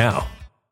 now.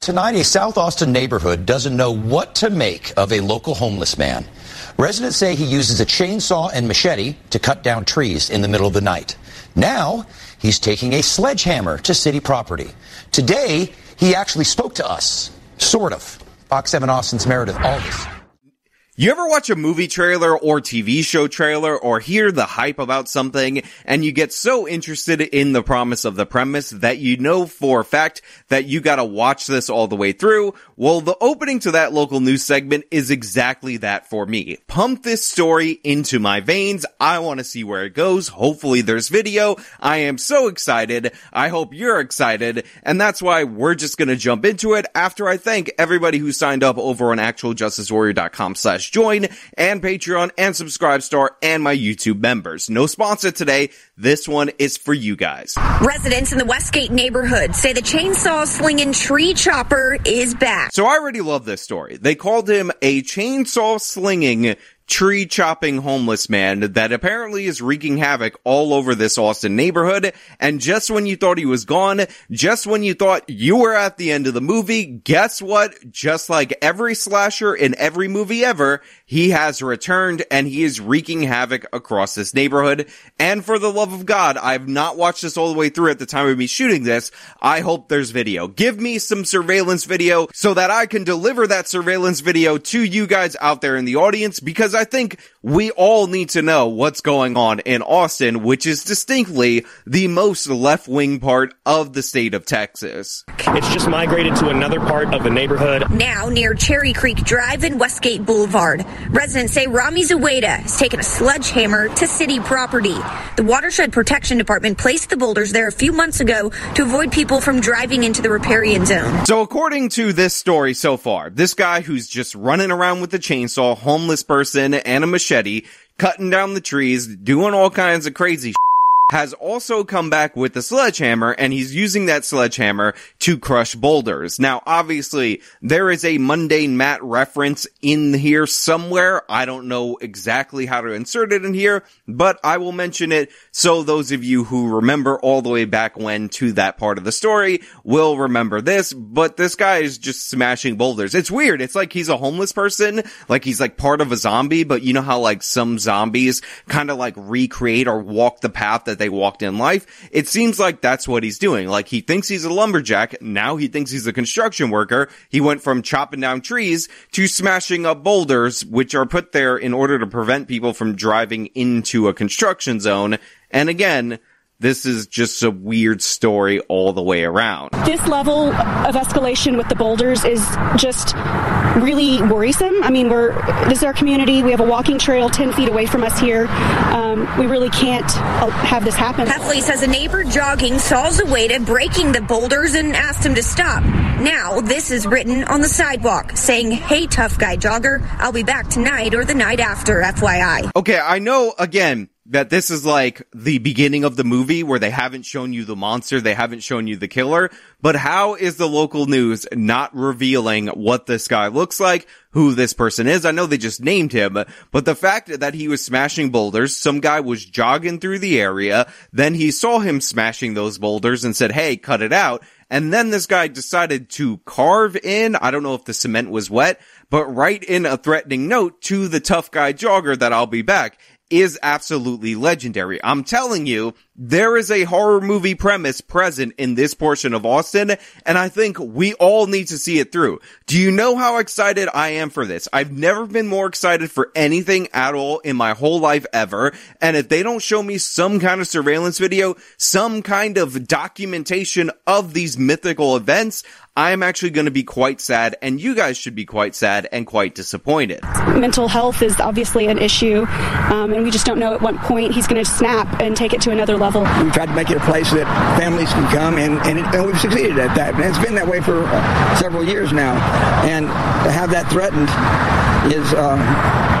Tonight, a South Austin neighborhood doesn't know what to make of a local homeless man. Residents say he uses a chainsaw and machete to cut down trees in the middle of the night. Now, he's taking a sledgehammer to city property. Today, he actually spoke to us. Sort of. Fox 7 Austin's Meredith Aldis. You ever watch a movie trailer or TV show trailer or hear the hype about something and you get so interested in the promise of the premise that you know for a fact that you gotta watch this all the way through? Well, the opening to that local news segment is exactly that for me. Pump this story into my veins. I want to see where it goes. Hopefully there's video. I am so excited. I hope you're excited. And that's why we're just gonna jump into it after I thank everybody who signed up over on actualjusticewarrior.com slash join and Patreon and Subscribe Star and my YouTube members. No sponsor today. This one is for you guys. Residents in the Westgate neighborhood say the chainsaw slinging tree chopper is back. So I already love this story. They called him a chainsaw slinging tree chopping homeless man that apparently is wreaking havoc all over this Austin neighborhood. And just when you thought he was gone, just when you thought you were at the end of the movie, guess what? Just like every slasher in every movie ever, he has returned and he is wreaking havoc across this neighborhood. And for the love of God, I've not watched this all the way through at the time of me shooting this. I hope there's video. Give me some surveillance video so that I can deliver that surveillance video to you guys out there in the audience because I think we all need to know what's going on in Austin, which is distinctly the most left wing part of the state of Texas. It's just migrated to another part of the neighborhood. Now near Cherry Creek Drive and Westgate Boulevard. Residents say Rami Zaweda has taken a sledgehammer to city property. The Watershed Protection Department placed the boulders there a few months ago to avoid people from driving into the riparian zone. So according to this story so far, this guy who's just running around with a chainsaw, homeless person, and a machete, cutting down the trees, doing all kinds of crazy has also come back with the sledgehammer and he's using that sledgehammer to crush boulders. Now, obviously, there is a mundane Matt reference in here somewhere. I don't know exactly how to insert it in here, but I will mention it so those of you who remember all the way back when to that part of the story will remember this, but this guy is just smashing boulders. It's weird. It's like he's a homeless person, like he's like part of a zombie, but you know how like some zombies kind of like recreate or walk the path that they walked in life. It seems like that's what he's doing. Like he thinks he's a lumberjack. Now he thinks he's a construction worker. He went from chopping down trees to smashing up boulders, which are put there in order to prevent people from driving into a construction zone. And again, this is just a weird story all the way around. This level of escalation with the boulders is just really worrisome. I mean, we're this is our community. We have a walking trail 10 feet away from us here. Um, we really can't uh, have this happen. Heffley says a neighbor jogging saw Zaweda breaking the boulders and asked him to stop. Now, this is written on the sidewalk saying, Hey, tough guy jogger, I'll be back tonight or the night after, FYI. Okay, I know again that this is like the beginning of the movie where they haven't shown you the monster, they haven't shown you the killer, but how is the local news not revealing what this guy looks like, who this person is? I know they just named him, but the fact that he was smashing boulders, some guy was jogging through the area, then he saw him smashing those boulders and said, hey, cut it out. And then this guy decided to carve in, I don't know if the cement was wet, but write in a threatening note to the tough guy jogger that I'll be back is absolutely legendary. I'm telling you, there is a horror movie premise present in this portion of Austin, and I think we all need to see it through. Do you know how excited I am for this? I've never been more excited for anything at all in my whole life ever, and if they don't show me some kind of surveillance video, some kind of documentation of these mythical events, I'm actually going to be quite sad, and you guys should be quite sad and quite disappointed. Mental health is obviously an issue, um, and we just don't know at what point he's going to snap and take it to another level. Level. We tried to make it a place that families can come, and, and, it, and we've succeeded at that. And it's been that way for uh, several years now. And to have that threatened is uh,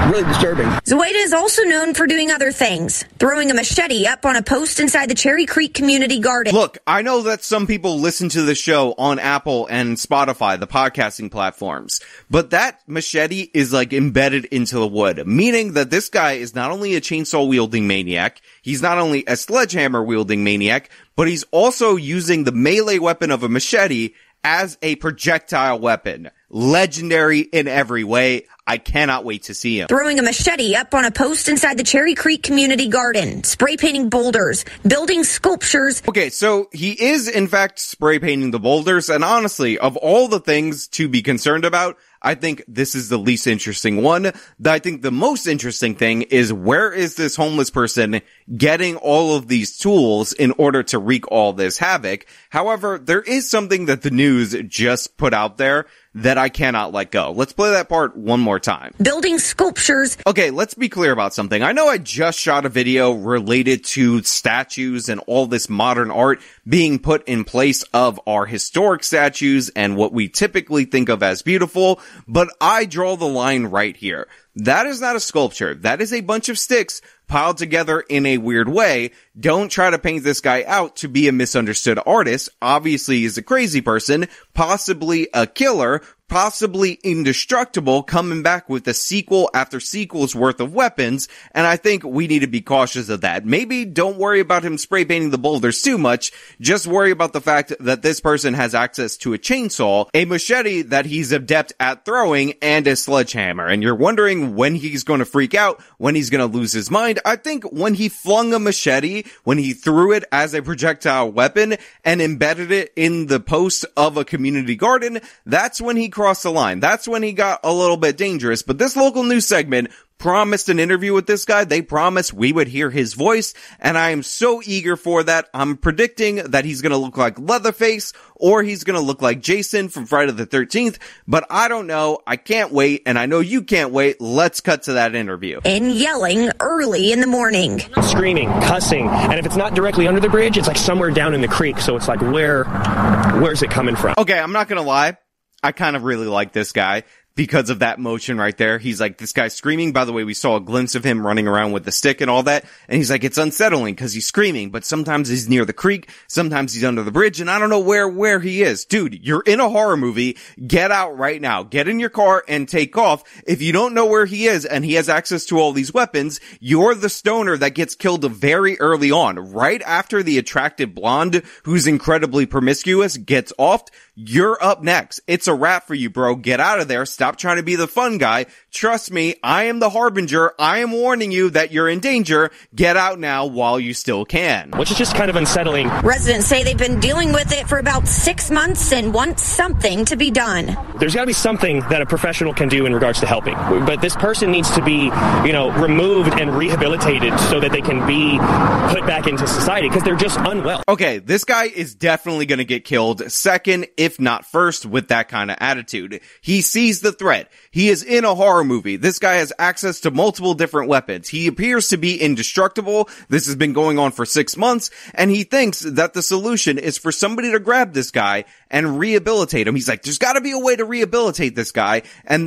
really disturbing. Zueda is also known for doing other things, throwing a machete up on a post inside the Cherry Creek Community Garden. Look, I know that some people listen to the show on Apple and Spotify, the podcasting platforms, but that machete is like embedded into the wood, meaning that this guy is not only a chainsaw wielding maniac, he's not only a sledgehammer wielding maniac, but he's also using the melee weapon of a machete as a projectile weapon. Legendary in every way. I cannot wait to see him. Throwing a machete up on a post inside the Cherry Creek Community Garden, spray painting boulders, building sculptures. Okay, so he is in fact spray painting the boulders, and honestly, of all the things to be concerned about, I think this is the least interesting one. I think the most interesting thing is where is this homeless person getting all of these tools in order to wreak all this havoc? However, there is something that the news just put out there that I cannot let go. Let's play that part one more time. Building sculptures. Okay, let's be clear about something. I know I just shot a video related to statues and all this modern art being put in place of our historic statues and what we typically think of as beautiful, but I draw the line right here. That is not a sculpture. That is a bunch of sticks piled together in a weird way. Don't try to paint this guy out to be a misunderstood artist. Obviously he's a crazy person, possibly a killer, possibly indestructible, coming back with a sequel after sequel's worth of weapons, and I think we need to be cautious of that. Maybe don't worry about him spray painting the boulders too much, just worry about the fact that this person has access to a chainsaw, a machete that he's adept at throwing, and a sledgehammer, and you're wondering when he's gonna freak out, when he's gonna lose his mind. I think when he flung a machete, when he threw it as a projectile weapon, and embedded it in the post of a community garden, that's when he crossed the line. That's when he got a little bit dangerous. But this local news segment promised an interview with this guy. They promised we would hear his voice, and I am so eager for that. I'm predicting that he's gonna look like Leatherface, or he's gonna look like Jason from Friday the 13th, but I don't know. I can't wait, and I know you can't wait. Let's cut to that interview. And yelling early in the morning. Screaming, cussing, and if it's not directly under the bridge, it's like somewhere down in the creek, so it's like where, where's it coming from? Okay, I'm not gonna lie. I kind of really like this guy because of that motion right there. He's like, this guy's screaming. By the way, we saw a glimpse of him running around with the stick and all that. And he's like, it's unsettling because he's screaming, but sometimes he's near the creek. Sometimes he's under the bridge and I don't know where, where he is. Dude, you're in a horror movie. Get out right now. Get in your car and take off. If you don't know where he is and he has access to all these weapons, you're the stoner that gets killed very early on. Right after the attractive blonde who's incredibly promiscuous gets offed, you're up next. It's a wrap for you, bro. Get out of there. Stop trying to be the fun guy. Trust me, I am the harbinger. I am warning you that you're in danger. Get out now while you still can. Which is just kind of unsettling. Residents say they've been dealing with it for about six months and want something to be done. There's got to be something that a professional can do in regards to helping. But this person needs to be, you know, removed and rehabilitated so that they can be put back into society because they're just unwell. Okay, this guy is definitely going to get killed second, if not first, with that kind of attitude. He sees the threat. He is in a horror movie. This guy has access to multiple different weapons. He appears to be indestructible. This has been going on for six months, and he thinks that the solution is for somebody to grab this guy and rehabilitate him. He's like, there's gotta be a way to rehabilitate this guy, and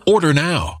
Order now.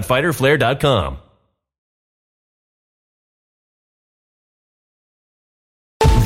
www.fighterflare.com.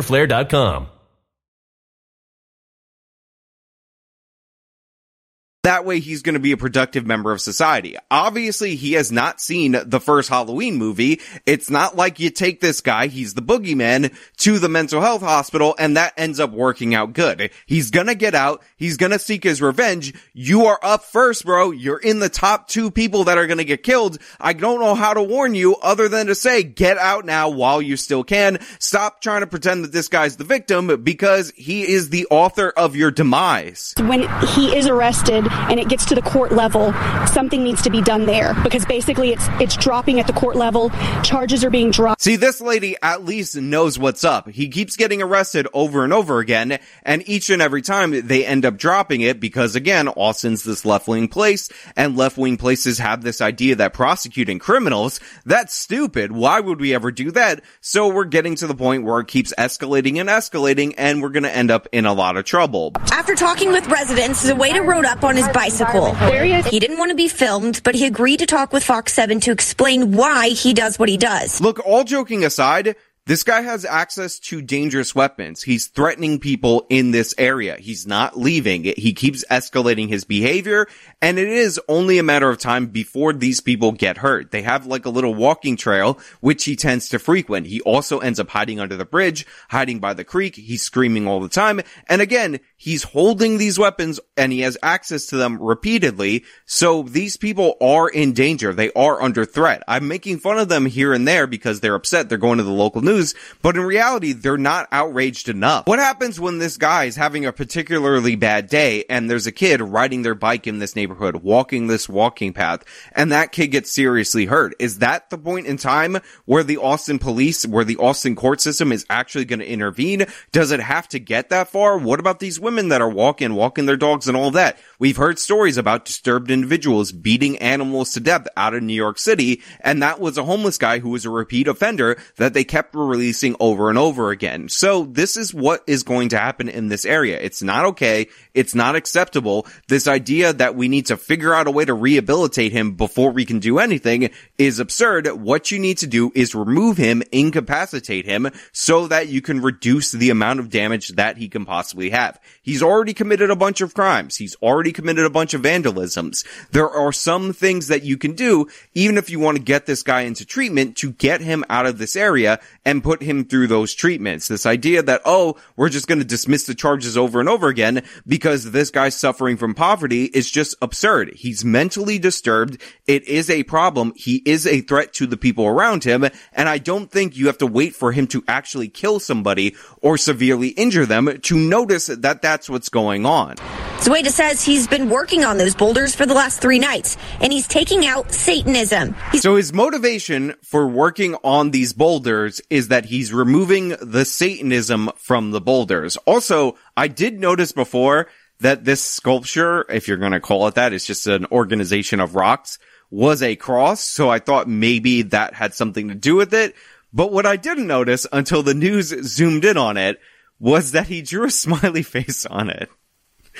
fighterflare.com. That way he's going to be a productive member of society. Obviously, he has not seen the first Halloween movie. It's not like you take this guy, he's the boogeyman, to the mental health hospital and that ends up working out good. He's gonna get out, he's gonna seek his revenge. You are up first, bro. You're in the top two people that are gonna get killed. I don't know how to warn you other than to say, get out now while you still can. Stop trying to pretend that this guy's the victim because he is the author of your demise. When he is arrested, and it gets to the court level, something needs to be done there because basically it's it's dropping at the court level. Charges are being dropped. See, this lady at least knows what's up. He keeps getting arrested over and over again, and each and every time they end up dropping it because again, Austin's this left wing place, and left wing places have this idea that prosecuting criminals, that's stupid. Why would we ever do that? So we're getting to the point where it keeps escalating and escalating, and we're gonna end up in a lot of trouble. After talking with residents, Zaweda rode up on his bicycle. He didn't want to be filmed, but he agreed to talk with Fox 7 to explain why he does what he does. Look, all joking aside, this guy has access to dangerous weapons. He's threatening people in this area. He's not leaving. He keeps escalating his behavior and it is only a matter of time before these people get hurt. They have like a little walking trail, which he tends to frequent. He also ends up hiding under the bridge, hiding by the creek. He's screaming all the time. And again, he's holding these weapons and he has access to them repeatedly. So these people are in danger. They are under threat. I'm making fun of them here and there because they're upset. They're going to the local news, but in reality, they're not outraged enough. What happens when this guy is having a particularly bad day and there's a kid riding their bike in this neighborhood, walking this walking path, and that kid gets seriously hurt? Is that the point in time where the Austin police, where the Austin court system is actually going to intervene? Does it have to get that far? What about these women that are walking, walking their dogs and all that? We've heard stories about disturbed individuals beating animals to death out of New York City, and that was a homeless guy who was a repeat offender that they kept releasing over and over again. So this is what is going to happen in this area. It's not okay. It's not acceptable. This idea that we need to figure out a way to rehabilitate him before we can do anything is absurd. What you need to do is remove him, incapacitate him so that you can reduce the amount of damage that he can possibly have. He's already committed a bunch of crimes. He's already committed a bunch of vandalisms. There are some things that you can do, even if you want to get this guy into treatment to get him out of this area and put him through those treatments. This idea that, oh, we're just going to dismiss the charges over and over again because this guy's suffering from poverty is just absurd. He's mentally disturbed. It is a problem. He is a threat to the people around him. And I don't think you have to wait for him to actually kill somebody or severely injure them to notice that that's what's going on. Zueda says he's been working on those boulders for the last three nights, and he's taking out Satanism. He's- so his motivation for working on these boulders is that he's removing the Satanism from the boulders. Also, I did notice before that this sculpture, if you're going to call it that, it's just an organization of rocks, was a cross. So I thought maybe that had something to do with it. But what I didn't notice until the news zoomed in on it was that he drew a smiley face on it.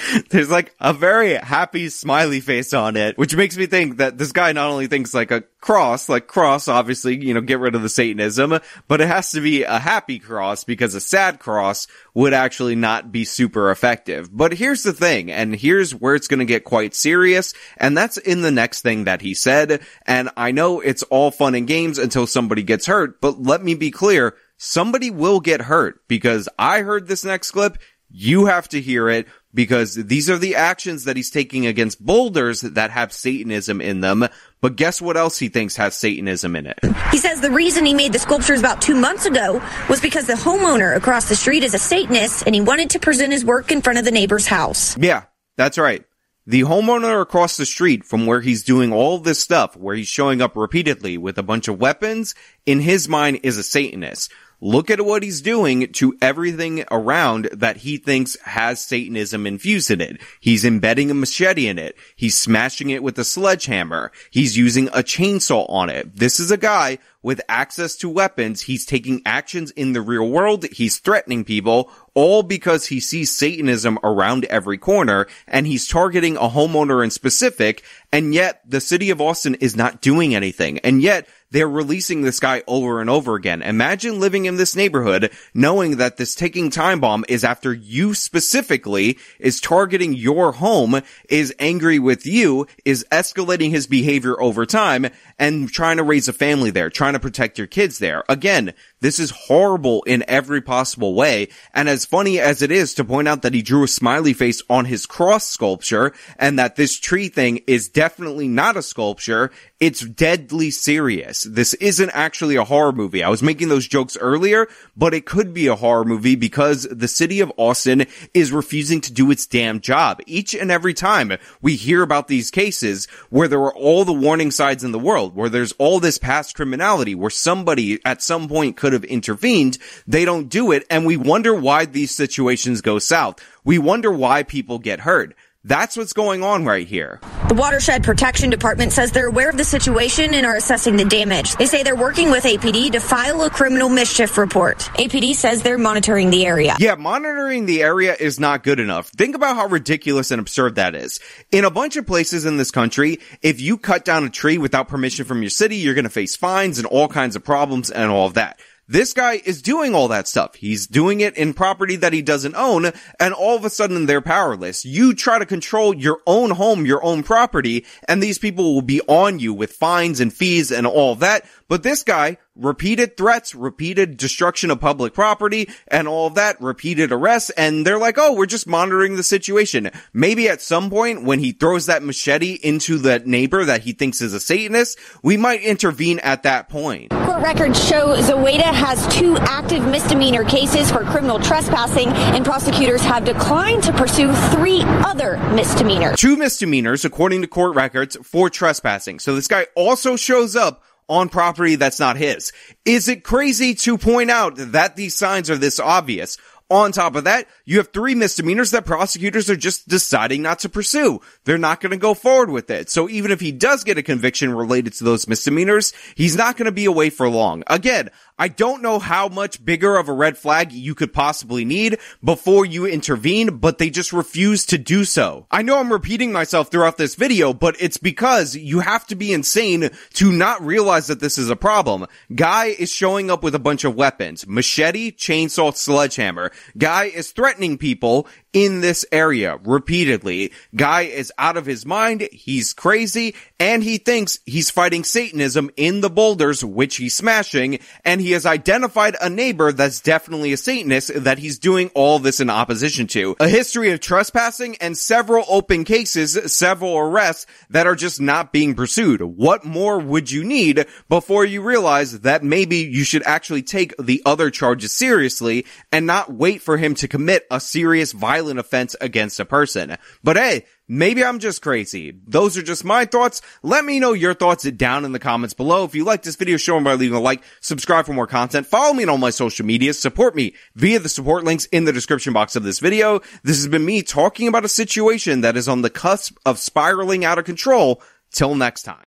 There's like a very happy smiley face on it, which makes me think that this guy not only thinks like a cross, like cross, obviously, you know, get rid of the Satanism, but it has to be a happy cross because a sad cross would actually not be super effective. But here's the thing, and here's where it's gonna get quite serious, and that's in the next thing that he said, and I know it's all fun and games until somebody gets hurt, but let me be clear, somebody will get hurt because I heard this next clip, you have to hear it because these are the actions that he's taking against boulders that have Satanism in them. But guess what else he thinks has Satanism in it? He says the reason he made the sculptures about two months ago was because the homeowner across the street is a Satanist and he wanted to present his work in front of the neighbor's house. Yeah, that's right. The homeowner across the street from where he's doing all this stuff, where he's showing up repeatedly with a bunch of weapons, in his mind is a Satanist. Look at what he's doing to everything around that he thinks has Satanism infused in it. He's embedding a machete in it. He's smashing it with a sledgehammer. He's using a chainsaw on it. This is a guy with access to weapons. He's taking actions in the real world. He's threatening people all because he sees Satanism around every corner and he's targeting a homeowner in specific. And yet the city of Austin is not doing anything. And yet they're releasing this guy over and over again. Imagine living in this neighborhood knowing that this ticking time bomb is after you specifically, is targeting your home, is angry with you, is escalating his behavior over time, and trying to raise a family there, trying to protect your kids there. Again, this is horrible in every possible way. And as funny as it is to point out that he drew a smiley face on his cross sculpture and that this tree thing is definitely not a sculpture, it's deadly serious. This isn't actually a horror movie. I was making those jokes earlier, but it could be a horror movie because the city of Austin is refusing to do its damn job. Each and every time we hear about these cases where there are all the warning signs in the world, where there's all this past criminality, where somebody at some point could have intervened, they don't do it, and we wonder why these situations go south. We wonder why people get hurt. That's what's going on right here. The Watershed Protection Department says they're aware of the situation and are assessing the damage. They say they're working with APD to file a criminal mischief report. APD says they're monitoring the area. Yeah, monitoring the area is not good enough. Think about how ridiculous and absurd that is. In a bunch of places in this country, if you cut down a tree without permission from your city, you're going to face fines and all kinds of problems and all of that. This guy is doing all that stuff. He's doing it in property that he doesn't own, and all of a sudden they're powerless. You try to control your own home, your own property, and these people will be on you with fines and fees and all that. But this guy, repeated threats, repeated destruction of public property, and all of that, repeated arrests, and they're like, oh, we're just monitoring the situation. Maybe at some point when he throws that machete into the neighbor that he thinks is a Satanist, we might intervene at that point. Court records show Zoeda has two active misdemeanor cases for criminal trespassing, and prosecutors have declined to pursue three other misdemeanors. Two misdemeanors, according to court records, for trespassing. So this guy also shows up on property that's not his. Is it crazy to point out that these signs are this obvious? On top of that, you have three misdemeanors that prosecutors are just deciding not to pursue. They're not going to go forward with it. So even if he does get a conviction related to those misdemeanors, he's not going to be away for long. Again, I don't know how much bigger of a red flag you could possibly need before you intervene, but they just refuse to do so. I know I'm repeating myself throughout this video, but it's because you have to be insane to not realize that this is a problem. Guy is showing up with a bunch of weapons. Machete, chainsaw, sledgehammer. Guy is threatening people in this area repeatedly. Guy is out of his mind. He's crazy and he thinks he's fighting Satanism in the boulders, which he's smashing. And he has identified a neighbor that's definitely a Satanist that he's doing all this in opposition to. A history of trespassing and several open cases, several arrests that are just not being pursued. What more would you need before you realize that maybe you should actually take the other charges seriously and not wait for him to commit a serious violent offense against a person? But hey, Maybe I'm just crazy. Those are just my thoughts. Let me know your thoughts down in the comments below. If you like this video, show them by leaving a like, subscribe for more content, follow me on all my social medias, support me via the support links in the description box of this video. This has been me talking about a situation that is on the cusp of spiraling out of control. Till next time.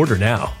Order now.